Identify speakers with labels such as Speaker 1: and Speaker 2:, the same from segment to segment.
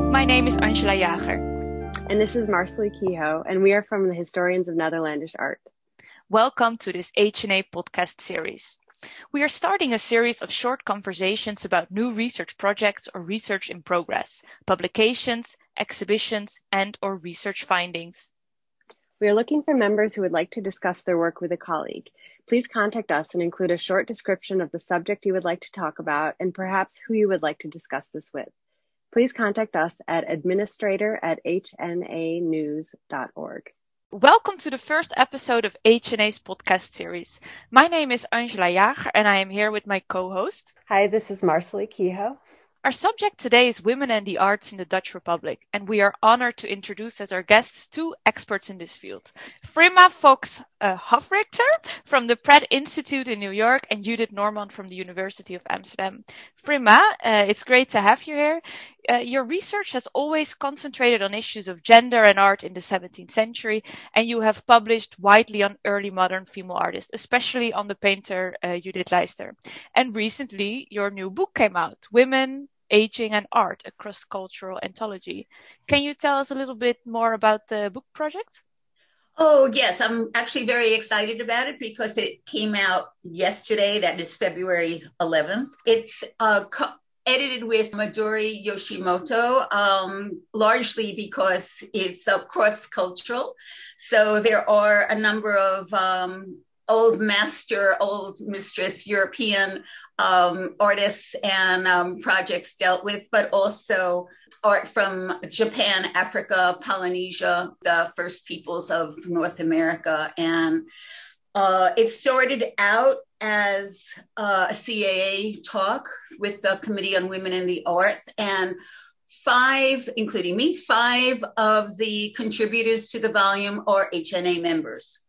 Speaker 1: Hello, my name is Angela Jager.
Speaker 2: And this is Marsely Kehoe, and we are from the Historians of Netherlandish Art.
Speaker 1: Welcome to this HNA podcast series. We are starting a series of short conversations about new research projects or research in progress, publications, exhibitions, and or research findings.
Speaker 2: We are looking for members who would like to discuss their work with a colleague. Please contact us and include a short description of the subject you would like to talk about and perhaps who you would like to discuss this with. Please contact us at administrator at hnanews.org.
Speaker 1: Welcome to the first episode of HNA's podcast series. My name is Angela Jager and I am here with my co-host.
Speaker 3: Hi, this is Marsely Kehoe.
Speaker 1: Our subject today is women and the arts in the Dutch Republic, and we are honored to introduce as our guests two experts in this field. Frima Fox uh, Hofrichter from the Pratt Institute in New York and Judith Noorman from the University of Amsterdam. Frima, uh, it's great to have you here. Uh, your research has always concentrated on issues of gender and art in the 17th century, and you have published widely on early modern female artists, especially on the painter uh, Judith Leyster. And recently, your new book came out, Women, Aging and Art, a cross-cultural anthology. Can you tell us a little bit more about the book project?
Speaker 4: Oh, yes. I'm actually very excited about it because it came out yesterday. That is February 11th. It's uh, co- edited with Midori Yoshimoto, um, largely because it's uh, cross cultural. So there are a number of um, old master, old mistress European um, artists and um, projects dealt with, but also art from Japan, Africa, Polynesia, the first peoples of North America. And uh, it started out as uh, a CAA talk with the Committee on Women in the Arts. And five, including me, five of the contributors to the volume are HNA members.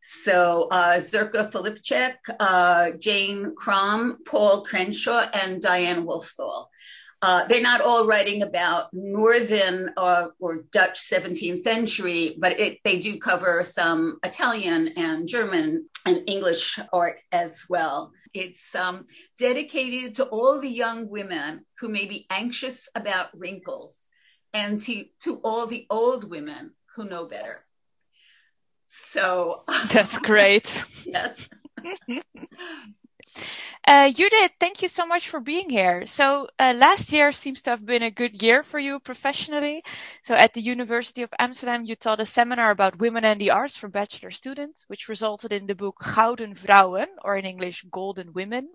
Speaker 4: So uh, Zirka Filipczak, uh, Jane Crom, Paul Crenshaw, and Diane Wolfthal. Uh, they're not all writing about Northern uh, or Dutch 17th century, but it, they do cover some Italian and German and English art as well. It's um, dedicated to all the young women who may be anxious about wrinkles and to, to all the old women who know better. So
Speaker 1: that's great.
Speaker 4: yes.
Speaker 1: Uh, Judith, thank you so much for being here. So uh, last year seems to have been a good year for you professionally. So at the University of Amsterdam, you taught a seminar about women and the arts for bachelor students, which resulted in the book Gouden Vrouwen, or in English, Golden Women.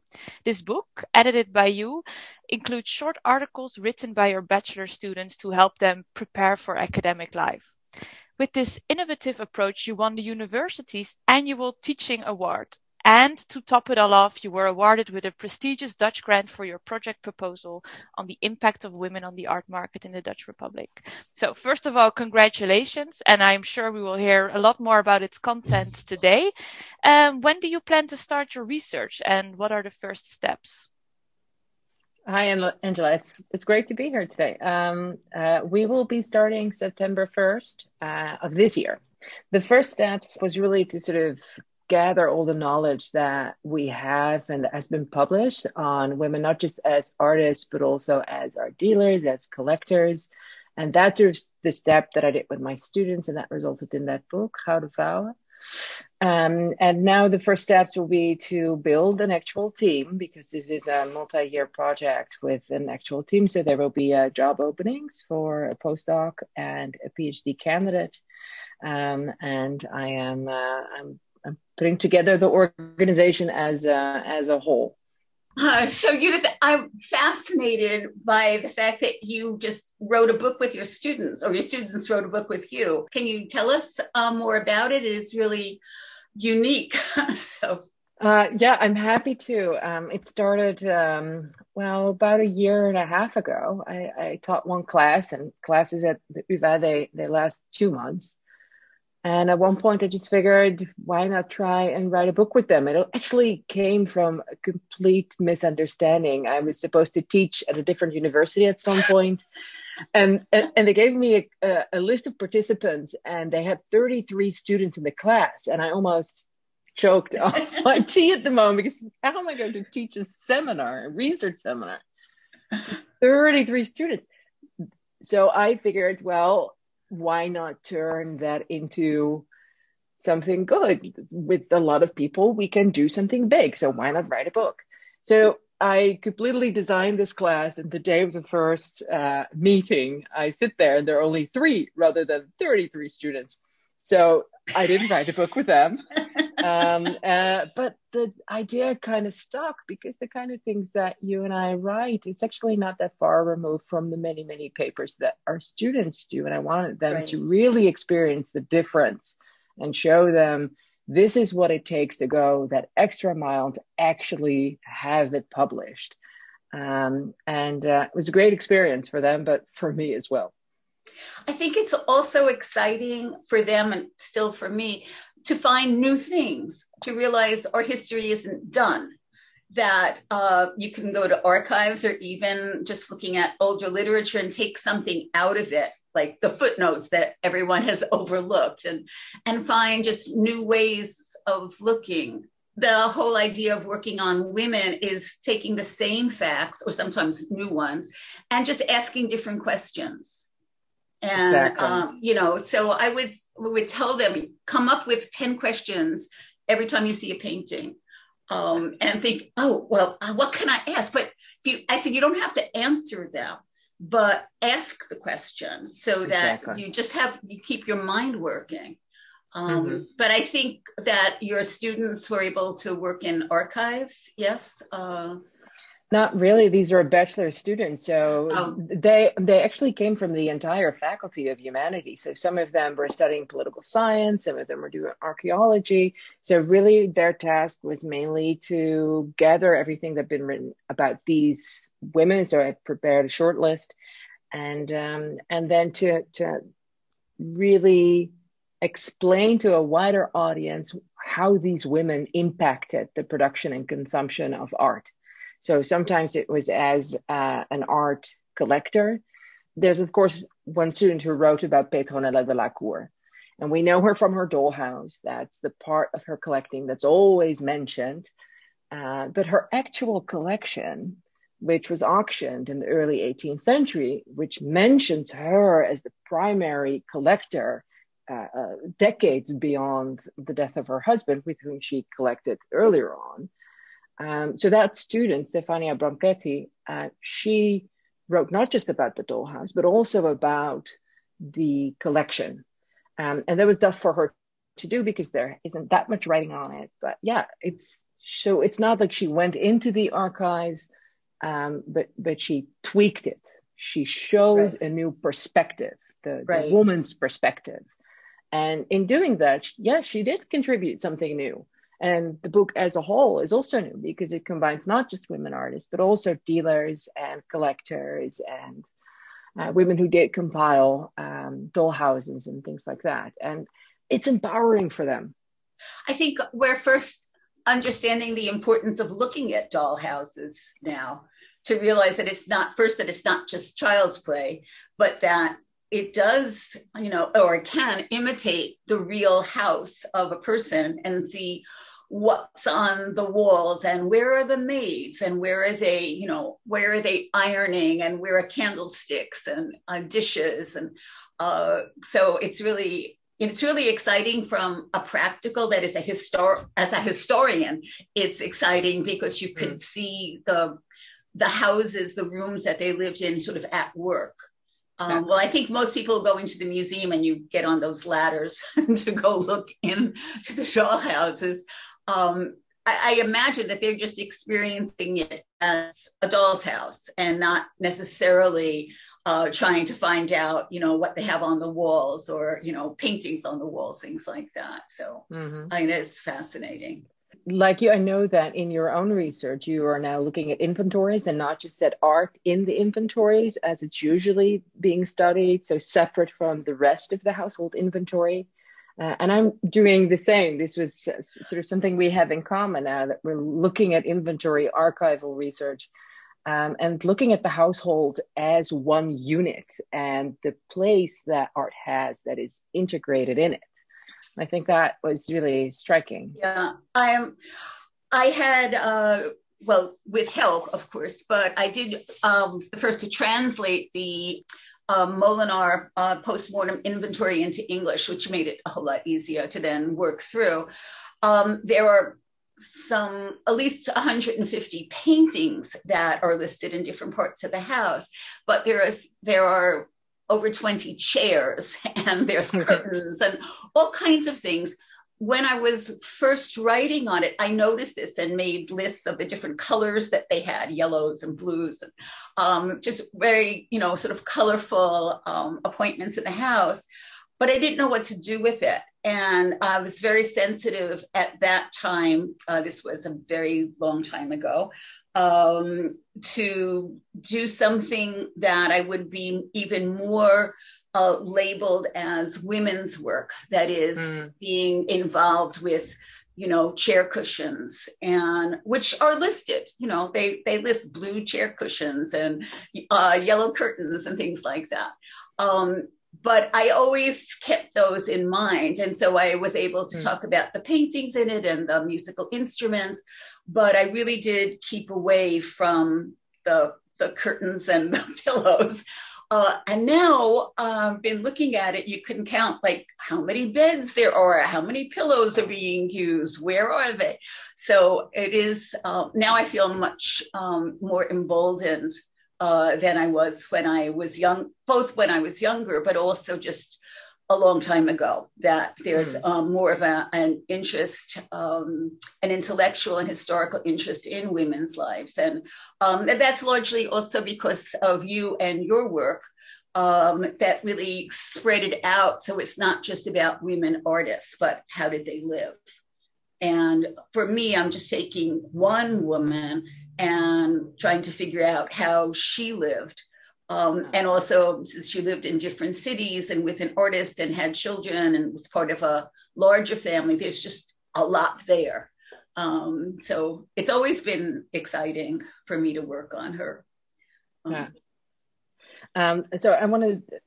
Speaker 1: This book, edited by you, includes short articles written by your bachelor students to help them prepare for academic life. With this innovative approach, you won the university's annual teaching award. And to top it all off, you were awarded with a prestigious Dutch grant for your project proposal on the impact of women on the art market in the Dutch Republic. So first of all, congratulations. And I'm sure we will hear a lot more about its content today. Um, when do you plan to start your research and what are the first steps?
Speaker 5: Hi, Angela. It's it's great to be here today. Um, uh, we will be starting September 1st uh, of this year. The first steps was really to sort of gather all the knowledge that we have and that has been published on women, not just as artists, but also as art dealers, as collectors. And that's the step that I did with my students, and that resulted in that book, Gouden Vrouwen. Um, and now the first steps will be to build an actual team because this is a multi-year project with an actual team. So there will be uh, job openings for a postdoc and a PhD candidate. Um, and I am uh, I'm, I'm, putting together the organization as a, as a whole.
Speaker 4: Uh, so Judith, I'm fascinated by the fact that you just wrote a book with your students, or your students wrote a book with you. Can you tell us uh, more about it? It is really unique. so.
Speaker 5: Uh, yeah, I'm happy to. Um, it started, um, well, about a year and a half ago. I, I taught one class, and classes at the UvA, they, they last two months. And at one point, I just figured, why not try and write a book with them? It actually came from a complete misunderstanding. I was supposed to teach at a different university at some point, and and, and they gave me a, a, list of participants, and they had 33 students in the class, and I almost choked on my tea at the moment because how am I going to teach a seminar, a research seminar? 33 students so I figured, well, why not turn that into something good with a lot of people? We can do something big. So why not write a book? So I completely designed this class, and the day of the first uh, meeting, I sit there, and there are only three rather than 33 students. So I didn't write a book with them. Um, uh, but the idea kind of stuck because the kind of things that you and I write, it's actually not that far removed from the many, many papers that our students do. And I wanted them right. to really experience the difference and show them this is what it takes to go that extra mile to actually have it published. Um, and uh, it was a great experience for them, but for me as well.
Speaker 4: I think it's also exciting for them and still for me to find new things, to realize art history isn't done. That uh, you can go to archives or even just looking at older literature and take something out of it like the footnotes that everyone has overlooked and and find just new ways of looking the whole idea of working on women is taking the same facts or sometimes new ones and just asking different questions and exactly. um, you know so i would would tell them come up with 10 questions every time you see a painting um, and think oh well uh, what can i ask but you, i said you don't have to answer them but ask the questions so that exactly. you just have you keep your mind working um, mm-hmm. but i think that your students were able to work in archives yes uh,
Speaker 5: not really. These are bachelor students, so oh. they they actually came from the entire faculty of humanities. So some of them were studying political science, some of them were doing archaeology. So really, their task was mainly to gather everything that had been written about these women. So I prepared a short list, and um, and then to to really explain to a wider audience how these women impacted the production and consumption of art. So sometimes it was as uh, an art collector. There's, of course, one student who wrote about Petronella de la Cour. And we know her from her dollhouse. That's the part of her collecting that's always mentioned. Uh, but her actual collection, which was auctioned in the early 18th century, which mentions her as the primary collector uh, uh, decades beyond the death of her husband, with whom she collected earlier on, um, so that student, Stefania Branchetti, uh, she wrote not just about the dollhouse, but also about the collection. Um, and that was tough for her to do because there isn't that much writing on it. But yeah, it's so it's not like she went into the archives, um, but but she tweaked it. She showed right. a new perspective, the, right. the woman's perspective. And in doing that, yeah, she did contribute something new. And the book as a whole is also new because it combines not just women artists, but also dealers and collectors and uh, women who did compile um, doll houses and things like that. And it's empowering for them.
Speaker 4: I think we're first understanding the importance of looking at dollhouses now to realize that it's not first that it's not just child's play, but that it does, you know, or can imitate the real house of a person and see what's on the walls and where are the maids and where are they you know where are they ironing and where are candlesticks and uh, dishes and uh, so it's really it's really exciting from a practical that is a histor as a historian it's exciting because you can mm. see the the houses the rooms that they lived in sort of at work. Um, well, I think most people go into the museum and you get on those ladders to go look into the doll houses um, I, I, imagine that they're just experiencing it as a doll's house and not necessarily uh, trying to find out, you know, what they have on the walls or, you know, paintings on the walls, things like that. So mm-hmm. I mean, it's fascinating.
Speaker 5: Like you, I know that in your own research, you are now looking at inventories and not just at art in the inventories as it's usually being studied, so separate from the rest of the household inventory. Uh, and I'm doing the same. This was sort of something we have in common now that we're looking at inventory archival research um, and looking at the household as one unit and the place that art has that is integrated in it. I think that was really striking.
Speaker 4: Yeah, I am. I had, uh, well, with help, of course, but I did um, the first to translate the uh, Molenaer uh, postmortem inventory into English, which made it a whole lot easier to then work through. Um, there are some at least 150 paintings that are listed in different parts of the house, but there is there are over 20 chairs and there's curtains and all kinds of things when I was first writing on it, I noticed this and made lists of the different colors that they had, yellows and blues, and um, just very, you know, sort of colorful um, appointments in the house. But I didn't know what to do with it. And I was very sensitive at that time. Uh, this was a very long time ago. Um, to do something that I would be even more uh, labeled as women's work, that is mm. being involved with, you know, chair cushions and which are listed, you know, they, they list blue chair cushions and uh, yellow curtains and things like that. Um, but I always kept those in mind. And so I was able to mm. talk about the paintings in it and the musical instruments, but I really did keep away from the, the curtains and the pillows uh, and now I've um, been looking at it, you can count like how many beds there are, how many pillows are being used, where are they? So it is, uh, now I feel much um, more emboldened uh, than I was when I was young, both when I was younger, but also just a long time ago that there's mm. um, more of a, an interest, um, an intellectual and historical interest in women's lives. And um, that's largely also because of you and your work um, that really spread it out. So it's not just about women artists, but how did they live? And for me, I'm just taking one woman and trying to figure out how she lived um, and also, since she lived in different cities and with an artist and had children and was part of a larger family, there's just a lot there. Um, so it's always been exciting for me to work on her.
Speaker 5: Um, yeah. Um, so I want to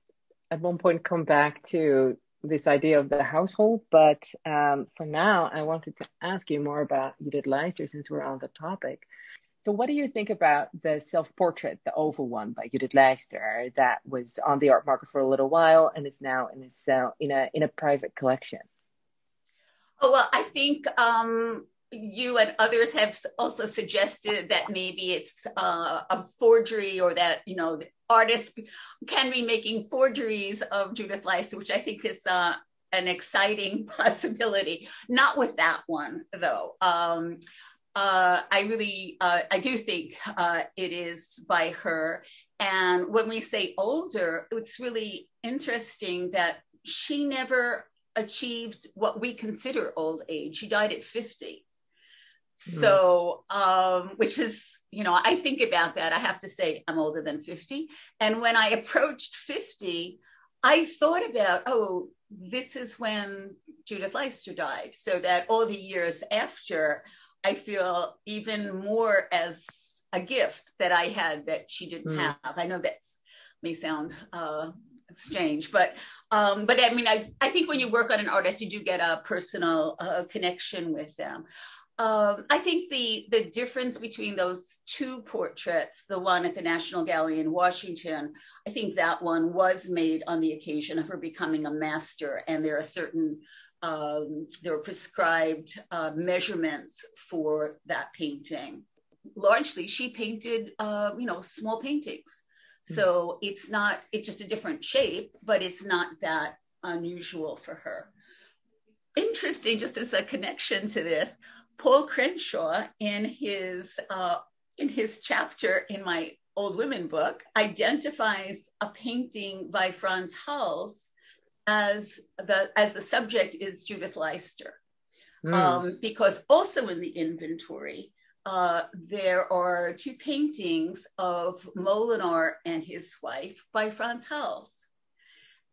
Speaker 5: at one point come back to this idea of the household, but um, for now, I wanted to ask you more about Judith Leyster since we're on the topic. So, what do you think about the self portrait, the oval one by Judith Leyster, that was on the art market for a little while and is now in a, in a, in a private collection?
Speaker 4: Oh, well, I think um, you and others have also suggested that maybe it's uh, a forgery or that, you know, artists can be making forgeries of Judith Leyster, which I think is uh, an exciting possibility. Not with that one, though. Um, uh, I really, uh, I do think uh, it is by her. And when we say older, it's really interesting that she never achieved what we consider old age. She died at 50. Hmm. So, um, which is, you know, I think about that. I have to say, I'm older than 50. And when I approached 50, I thought about, oh, this is when Judith Leyster died. So that all the years after, I feel even more as a gift that I had that she didn't mm. have. I know that may sound uh, strange, but um, but I mean, I I think when you work on an artist, you do get a personal uh, connection with them. Um, I think the the difference between those two portraits, the one at the National Gallery in Washington, I think that one was made on the occasion of her becoming a master, and there are certain um, there were prescribed uh, measurements for that painting. Largely, she painted, uh, you know, small paintings. Mm-hmm. So it's not, it's just a different shape, but it's not that unusual for her. Interesting, just as a connection to this, Paul Crenshaw in his uh, in his chapter in my old women book identifies a painting by Frans Hals as the as the subject is Judith Leyster, mm. um, because also in the inventory uh, there are two paintings of Molenaer and his wife by Frans Hals,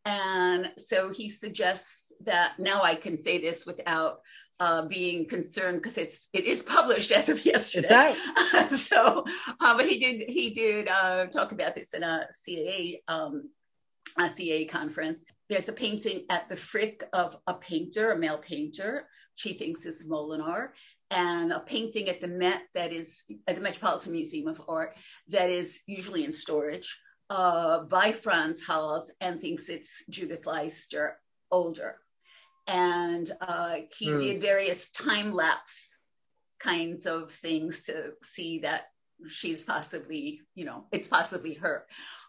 Speaker 4: and so he suggests that now I can say this without uh, being concerned because it's it is published as of yesterday. so, uh, but he did he did uh, talk about this in a CAA um, a CA conference. There's a painting at the Frick of a painter, a male painter. She thinks is Molenaer, and a painting at the Met that is at the Metropolitan Museum of Art that is usually in storage uh, by Frans Hals and thinks it's Judith Leyster older. And uh, he mm. did various time lapse kinds of things to see that she's possibly, you know, it's possibly her.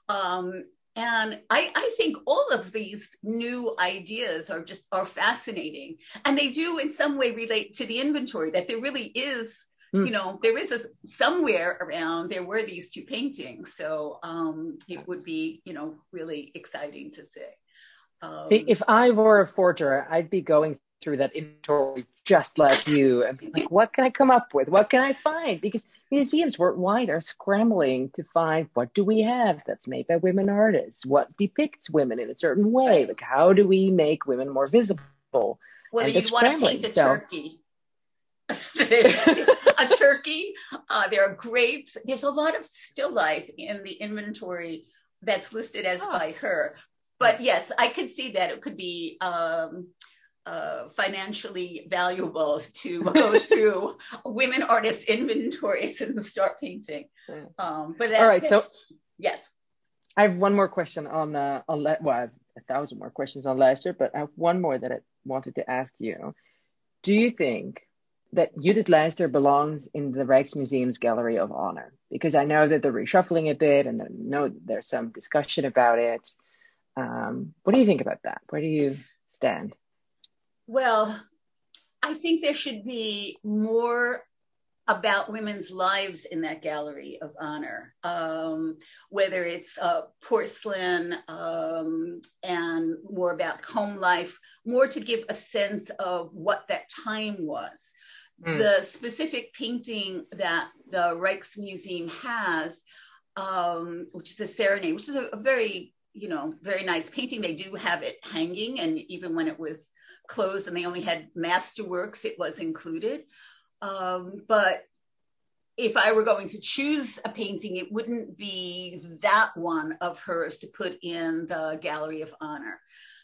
Speaker 4: Um, and I, I think all of these new ideas are just are fascinating, and they do in some way relate to the inventory that there really is mm. you know there is a somewhere around there were these two paintings. So um it would be you know really exciting to see.
Speaker 5: Um, see if i were a forger i'd be going through that inventory just like you and be like, what can I come up with? What can I find? Because museums worldwide are scrambling to find what do we have that's made by women artists? What depicts women in a certain way? Like, how do we make women more visible?
Speaker 4: Well, you want to paint a so, turkey. there's, there's a turkey. Uh, there are grapes. There's a lot of still life in the inventory that's listed as oh. by her. But yes, I could see that it could be um, uh, financially valuable to go through women artists inventories and start painting. Um, but that,
Speaker 5: all right, so
Speaker 4: yes,
Speaker 5: I have one more question on uh, on well, I have a thousand more questions on Leyster, but I have one more that I wanted to ask you. Do you think that Judith Leyster belongs in the Rijksmuseum's Gallery of Honor? Because I know that they're reshuffling a bit, and I know there's some discussion about it. Um, what do you think about that? Where do you stand?
Speaker 4: Well, I think there should be more about women's lives in that gallery of honor, um, whether it's uh, porcelain um, and more about home life, more to give a sense of what that time was. Mm. The specific painting that the Rijksmuseum has, um, which is the Serenade, which is a, a very you know very nice painting. They do have it hanging, and even when it was closed and they only had masterworks, it was included. Um, but if I were going to choose a painting, it wouldn't be that one of hers to put in the gallery of honor.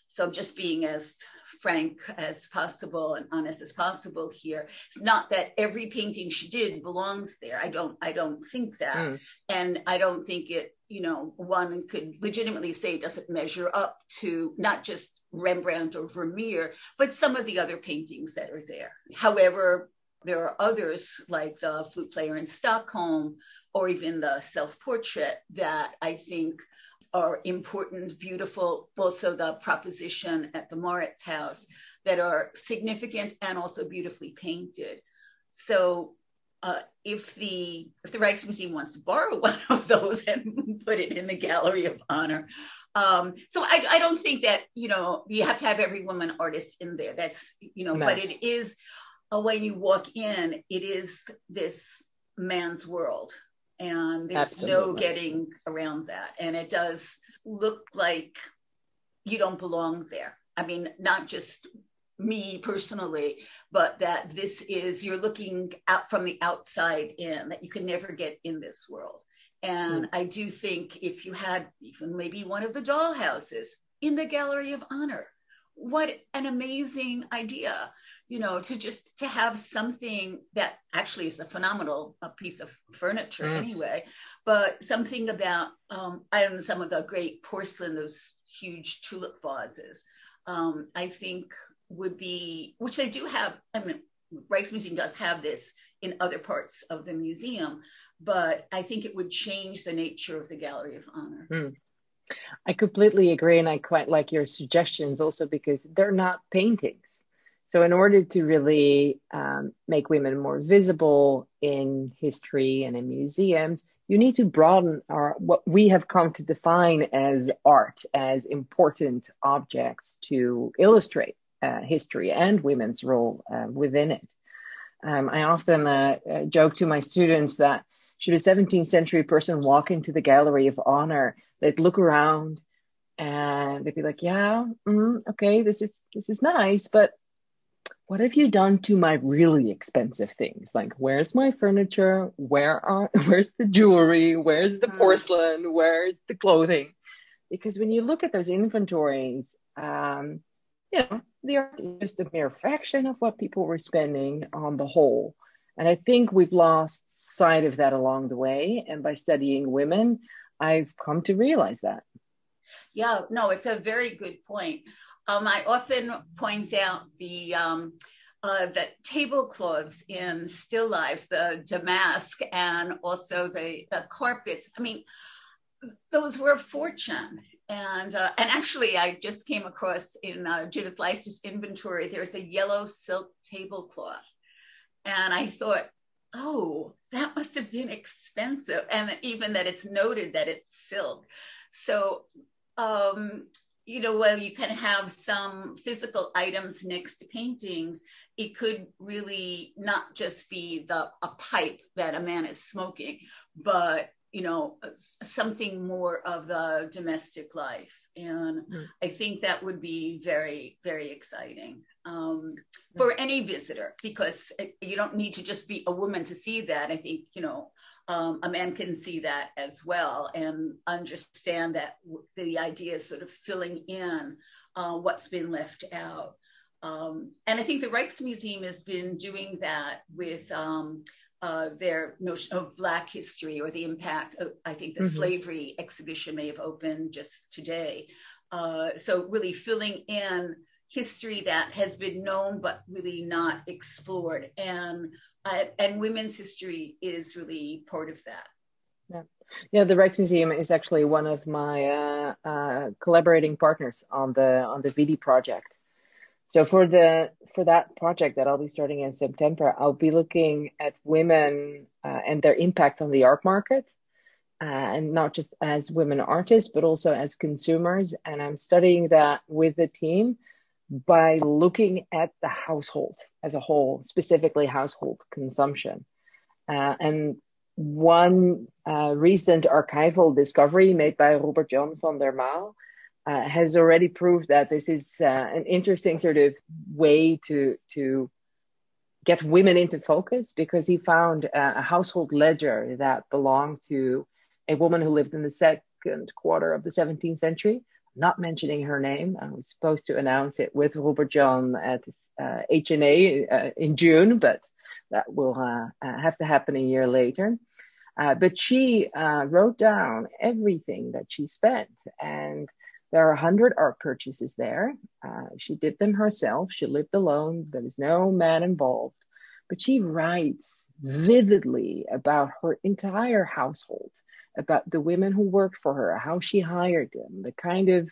Speaker 4: So I'm just being as frank as possible and honest as possible here. It's not that every painting she did belongs there. I don't I don't think that. Mm. And I don't think it, you know, one could legitimately say it doesn't measure up to not just Rembrandt or Vermeer, but some of the other paintings that are there. However, there are others like the flute player in Stockholm or even the self portrait that I think are important, beautiful. Also, the proposition at the Mauritshuis that are significant and also beautifully painted. So, uh, if the if the Rijksmuseum wants to borrow one of those and put it in the gallery of honor, um, so I, I don't think that you know you have to have every woman artist in there. That's you know, no. but it is uh, when you walk in, it is this man's world, and there's Absolutely. no getting around that. And it does look like you don't belong there. I mean, not just me personally, but that this is you're looking out from the outside in that you can never get in this world. And mm. I do think if you had even maybe one of the doll houses in the gallery of honor, what an amazing idea, you know, to just to have something that actually is a phenomenal a piece of furniture mm. anyway, but something about um, I don't know some of the great porcelain, those huge tulip vases. Um, I think would be, which they do have. I mean, Rijksmuseum does have this in other parts of the museum, but I think it would change the nature of the Gallery of Honor. Mm.
Speaker 5: I completely agree, and I quite like your suggestions also because they're not paintings. So, in order to really um, make women more visible in history and in museums, you need to broaden our what we have come to define as art, as important objects to illustrate uh, history and women's role uh, within it. Um, I often uh, uh joke to my students that should a 17th century person walk into the gallery of honor, they'd look around and they'd be like, "Yeah, mm, okay, this is this is nice, but what have you done to my really expensive things? Like, where's my furniture? Where are where's the jewelry? Where's the mm. porcelain? Where's the clothing?" Because when you look at those inventories, um, you know, the art is just a mere fraction of what people were spending on the whole. And I think we've lost sight of that along the way. And by studying women, I've come to realize that.
Speaker 4: Yeah, no, it's a very good point. Um, I often point out the um, uh, the tablecloths in still lives, the damask, and also the the carpets. I mean, those were fortune. And uh, and actually, I just came across in uh, Judith Leyster's inventory. There's a yellow silk tablecloth, and I thought, oh, that must have been expensive. And even that it's noted that it's silk. So um, you know, while you can have some physical items next to paintings, it could really not just be the a pipe that a man is smoking, but you know, something more of the domestic life. And mm. I think that would be very, very exciting um, for any visitor because it, you don't need to just be a woman to see that. I think, you know, um, a man can see that as well and understand that the idea is sort of filling in uh, what's been left out. Um, and I think the Rijksmuseum has been doing that with um, uh, their notion of Black history or the impact. Of, I think the mm-hmm. slavery exhibition may have opened just today. Uh, so really filling in history that has been known but really not explored and uh, and women's history is really part of that
Speaker 5: yeah yeah the Museum is actually one of my uh, uh, collaborating partners on the on the vidi project so for the for that project that i'll be starting in september i'll be looking at women uh, and their impact on the art market uh, and not just as women artists but also as consumers and i'm studying that with the team by looking at the household as a whole, specifically household consumption. Uh, and one uh, recent archival discovery made by Robert Jan van der Maal uh, has already proved that this is uh, an interesting sort of way to to get women into focus because he found a household ledger that belonged to a woman who lived in the second quarter of the 17th century not mentioning her name. I was supposed to announce it with Robert Jan at uh, HNA uh, in June, but that will uh, uh, have to happen a year later. Uh, but she wrote down everything that she spent, and there are 100 art purchases there. she did them herself. She lived alone. There was no man involved. But she writes vividly about her entire household about the women who worked for her, how she hired them, the kind of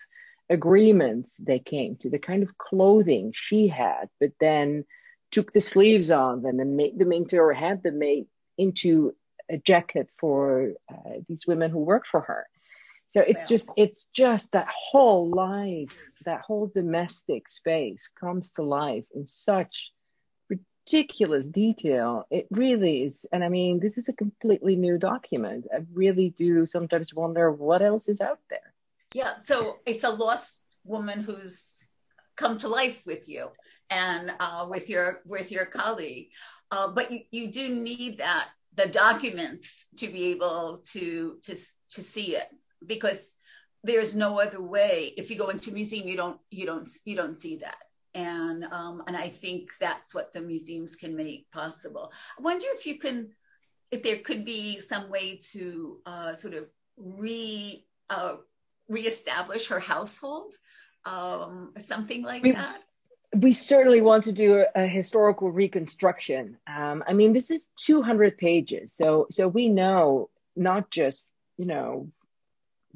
Speaker 5: agreements they came to, the kind of clothing she had, but then took the sleeves off and made them into or had them made into a jacket for uh, these women who worked for her. So it's just it's just that whole life, that whole domestic space comes to life in such ridiculous detail. It really is. And I mean, this is a completely new document. I really do sometimes wonder what else is out there.
Speaker 4: Yeah. So it's a lost woman who's come to life with you and uh, with your with your colleague. Uh, but you, you do need that the documents to be able to to to see it because there's no other way if you go into a museum you don't you don't you don't see that and um, and I think that's what the museums can make possible. I wonder if you can, if there could be some way to uh, sort of re uh, reestablish her household, um, something like we, that.
Speaker 5: We certainly want to do a, a historical reconstruction. Um, I mean, this is 200 pages, so so we know not just you know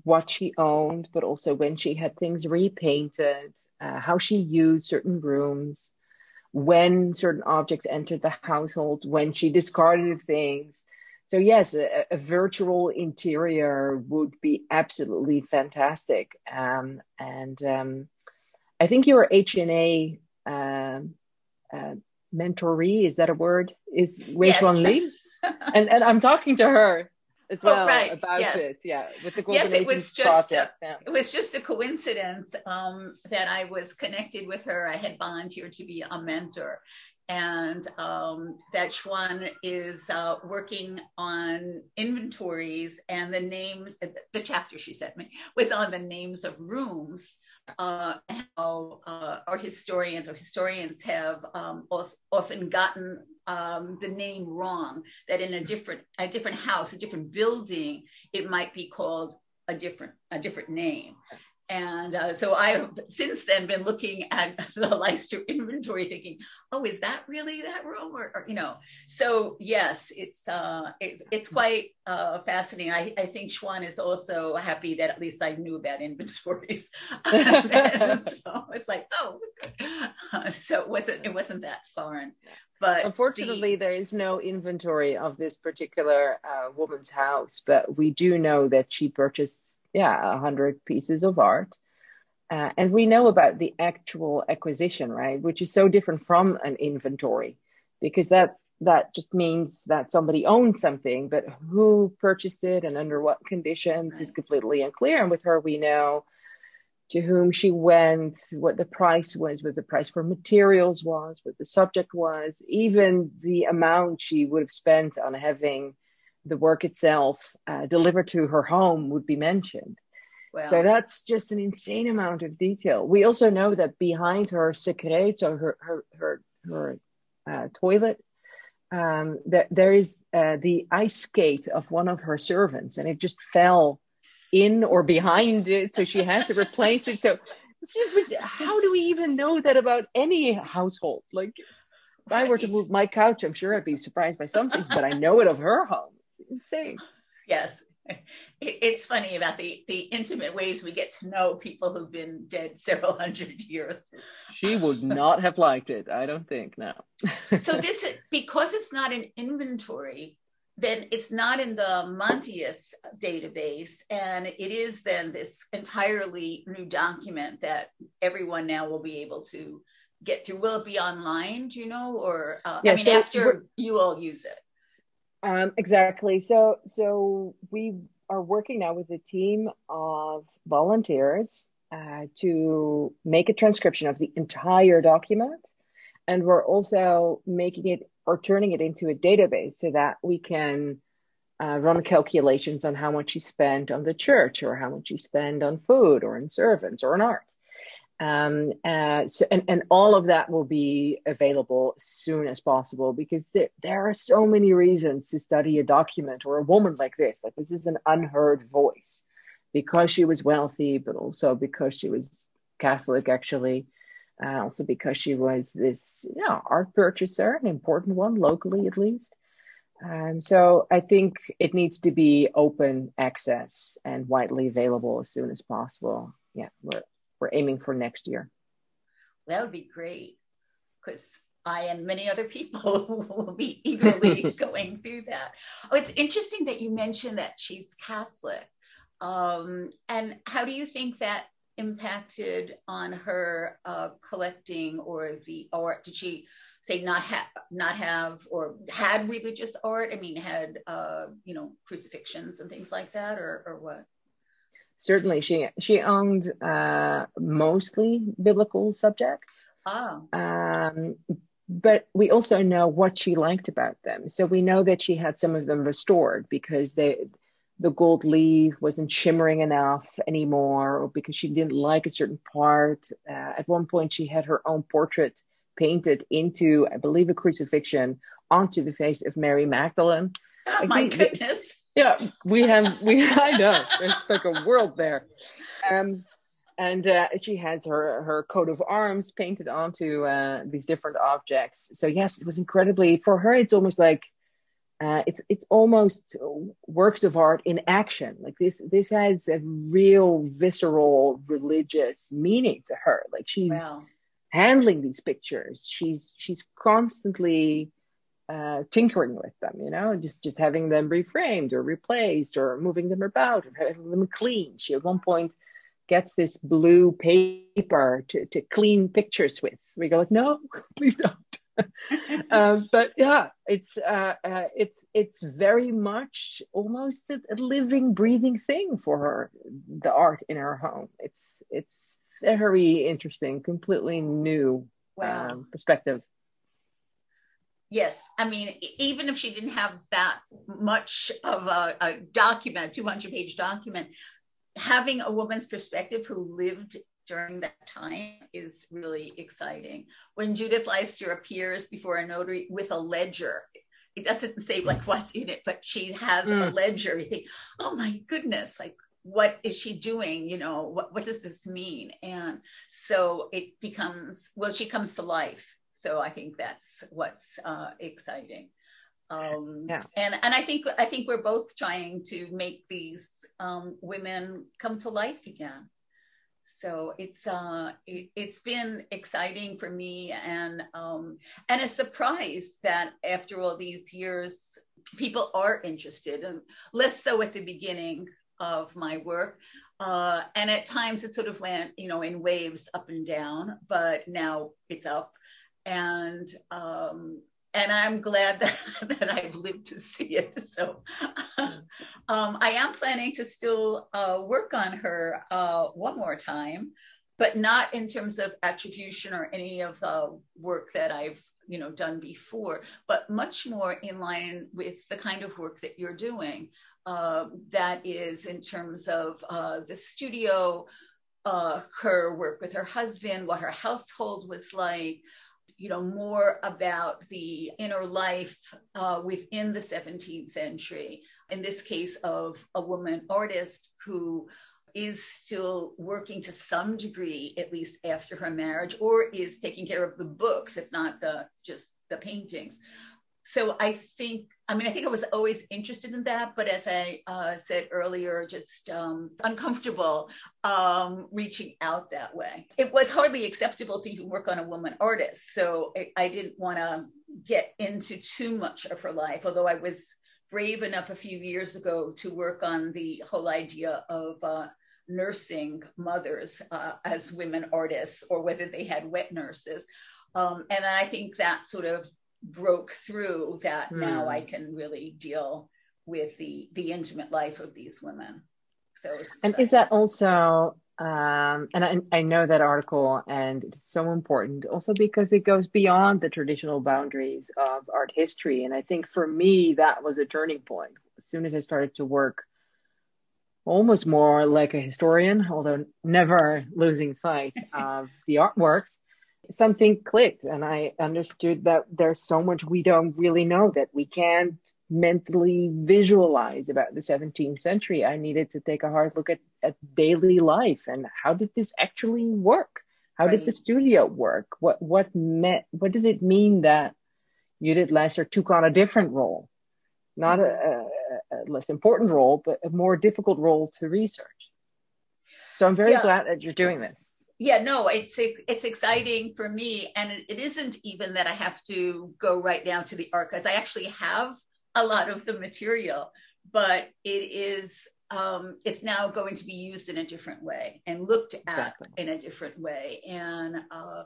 Speaker 5: what she owned, but also when she had things repainted, uh, how she used certain rooms, when certain objects entered the household, when she discarded things. So yes, a, a virtual interior would be absolutely fantastic. Um, and um, I think your HNA um, uh, mentoree, is that a word? Is Wei yes. Li? and, and I'm talking to her as oh, well oh, right. about yes. it. Yeah, with the Golden yes, it was just
Speaker 4: a, yeah. it was just a coincidence um, that I was connected with her. I had volunteered to be a mentor, and um, that Xuan is uh, working on inventories and the names. The chapter she sent me was on the names of rooms. Uh, how uh, our historians or historians have um, often gotten um, the name wrong. That in a different a different house, a different building, it might be called a different a different name. And uh, so I've since then been looking at the Leyster inventory, thinking, "Oh, is that really that room?" Or, or you know, so yes, it's uh, it's it's quite uh, fascinating. I, I think Schwan is also happy that at least I knew about inventories. so it's like, oh, so it wasn't it wasn't that foreign. But
Speaker 5: unfortunately, the, there is no inventory of this particular uh, woman's house. But we do know that she purchased yeah, a hundred pieces of art. Uh, and we know about the actual acquisition, right? Which is so different from an inventory because that that just means that somebody owns something, but who purchased it and under what conditions right. is completely unclear. And with her, we know to whom she went, what the price was, what the price for materials was, what the subject was, even the amount she would have spent on having the work itself uh, delivered to her home would be mentioned. So that's just an insane amount of detail. We also know that behind her secret, so her her her, her uh, toilet, um, that there is uh, the ice skate of one of her servants, and it just fell in or behind it, so she had to replace it. So just, how do we even know that about any household? Like, if I were to move my couch, I'm sure I'd be surprised by some things, but I know it of her home insane.
Speaker 4: Yes. It's funny about the, the intimate ways we get to know people who've been dead several hundred years.
Speaker 5: She would not have liked it, I don't think, no.
Speaker 4: so this because it's not an inventory, then it's not in the Montias database, and it is then this entirely new document that everyone now will be able to get through. Will it be online? Do you know, or uh, yeah, I mean, so after you all use it?
Speaker 5: Um, exactly. So, so we are working now with a team of volunteers uh, to make a transcription of the entire document, and we're also making it or turning it into a database so that we can uh, run calculations on how much you spend on the church or how much you spend on food or in servants or in art. Um, uh, so, and, and all of that will be available as soon as possible because there, there are so many reasons to study a document or a woman like this. Like this is an unheard voice because she was wealthy, but also because she was Catholic, actually. Uh, also because she was this you know, art purchaser, an important one locally at least. Um, so I think it needs to be open access and widely available as soon as possible. Yeah, we're aiming for next year.
Speaker 4: That would be great because I and many other people will be eagerly going through that. Oh, it's interesting that you mentioned that she's Catholic. Um, and how do you think that impacted on her uh, collecting or the art? Did she say not have not have or had religious art? I mean, had uh, you know crucifixions and things like that, or or what?
Speaker 5: Certainly she she owned uh, mostly biblical subjects.
Speaker 4: Oh.
Speaker 5: Um, but we also know what she liked about them. So we know that she had some of them restored because they the gold leaf wasn't shimmering enough anymore, or because she didn't like a certain part. Uh, at one point, she had her own portrait painted into, I believe, a crucifixion onto the face of Mary Magdalene.
Speaker 4: Oh, my goodness
Speaker 5: yeah, we have we I know there's like a world there. Um, and uh, she has her her coat of arms painted onto uh, these different objects. So yes, it was incredibly for her. It's almost like uh, it's it's almost works of art in action. Like this this has a real visceral religious meaning to her. Like she's wow. handling these pictures. She's she's constantly uh, tinkering with them, you know, just just having them reframed or replaced or moving them about or having them clean. She at one point gets this blue paper to, to clean pictures with. We go like, no, please don't. um, but yeah, it's uh, uh, it's it's very much almost a, a, living, breathing thing for her. The art in her home. It's it's very interesting, completely new wow. um, perspective.
Speaker 4: Yes, I mean, even if she didn't have that much of a, a document, a 200 page document, having a woman's perspective who lived during that time is really exciting. When Judith Leyster appears before a notary with a ledger, it doesn't say like what's in it, but she has mm. a ledger. You think, oh my goodness, like what is she doing? You know, what, what does this mean? And so it becomes, well, she comes to life. So I think that's what's uh, exciting. Um, yeah. and, and I think, I think we're both trying to make these um, women come to life again. So it's uh, it, has been exciting for me and um, and a surprise that after all these years, people are interested and less so at the beginning of my work. Uh, and at times it sort of went, you know, in waves up and down, but now it's up. And um, and I'm glad that, that I've lived to see it. So um, I am planning to still uh, work on her uh, one more time, but not in terms of attribution or any of the work that I've you know done before, but much more in line with the kind of work that you're doing. Uh, that is in terms of uh, the studio, uh, her work with her husband, what her household was like, you know, more about the inner life uh, within the 17th century. In this case, of a woman artist who is still working to some degree, at least after her marriage, or is taking care of the books, if not the just the paintings so I think, I mean, I think I was always interested in that, but as I uh, said earlier, just um, uncomfortable um, reaching out that way. It was hardly acceptable to even work on a woman artist. So I, I didn't want to get into too much of her life, although I was brave enough a few years ago to work on the whole idea of uh, nursing mothers uh, as women artists or whether they had wet nurses. Um, and I think that sort of broke through that mm. now I can really deal with the the intimate life of these women. So
Speaker 5: and is that also um, and I, I know that article and it's so important also because it goes beyond the traditional boundaries of art history and I think for me that was a turning point as soon as I started to work almost more like a historian although never losing sight of the artworks something clicked and I understood that there's so much we don't really know that we can't mentally visualize about the 17th century. I needed to take a hard look at, at daily life and how did this actually work? How right. did the studio work? What what meant what does it mean that Judith Leyster took on a different role? Not a, a, a, less important role, but a more difficult role to research. So I'm very yeah. glad that you're doing this
Speaker 4: yeah no it's it's exciting for me. And it, it isn't even that i have to go right now to the archives. I actually have a lot of the material but it is um, it's now going to be used in a different way and looked at exactly. in a different way. And uh,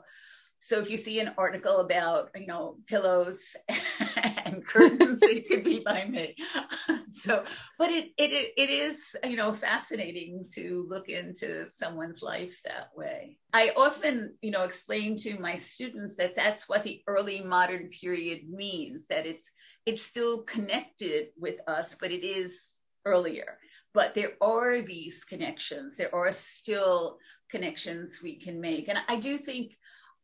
Speaker 4: so if you see an article about you know pillows and curtains it could be by me so but it, it it is you know fascinating to look into someone's life that way. I often you know explain to my students that that's what the early modern period means that it's it's still connected with us but it is earlier. But there are these connections. There are still connections we can make. And i do think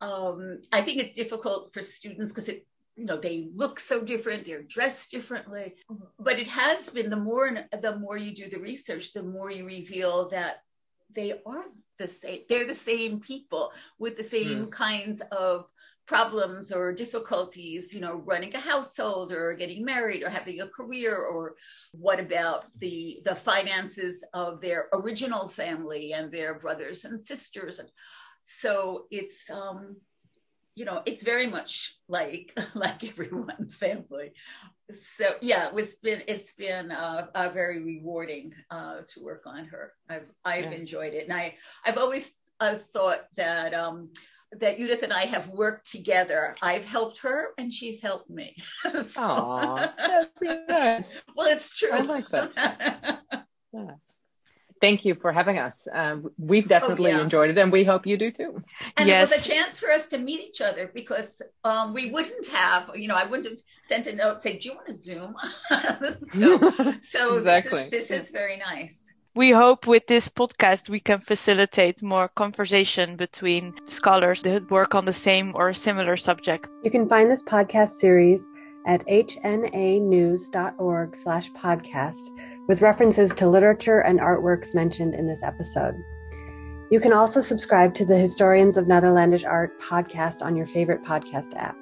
Speaker 4: um, I think it's difficult for students because it, you know, they look so different, they're dressed differently. But it has been the more the more you do the research, the more you reveal that they are the same. They're the same people with the same mm. kinds of problems or difficulties, you know, running a household or getting married or having a career or what about the the finances of their original family and their brothers and sisters and so it's um you know it's very much like like everyone's family so yeah it's been it's been uh, uh very rewarding uh to work on her i've i've yeah. enjoyed it and i i've always uh, thought that um that Judith and I have worked together. I've helped her and she's helped me.
Speaker 5: so, Aww, that's nice.
Speaker 4: well, it's true. I
Speaker 5: like that. yeah thank you for having us. Um, we've definitely oh, yeah. enjoyed it, and we hope you do too.
Speaker 4: And yes. it was a chance for us to meet each other because um, we wouldn't have, you know, I wouldn't have sent a note say, "Do you want to Zoom?" so, so exactly. this, is, this is very nice.
Speaker 1: We hope with this podcast we can facilitate more conversation between scholars that work on the same or similar subject.
Speaker 3: You can find this podcast series at hnanews.org slash podcast with references to literature and artworks mentioned in this episode. You can also subscribe to the Historians of Netherlandish Art podcast on your favorite podcast app.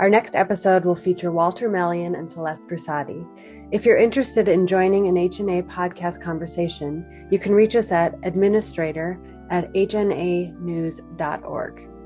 Speaker 3: Our next episode will feature Walter Melion and Celeste Brusati. If you're interested in joining an HNA podcast conversation, you can reach us at administrator at hnanews.org.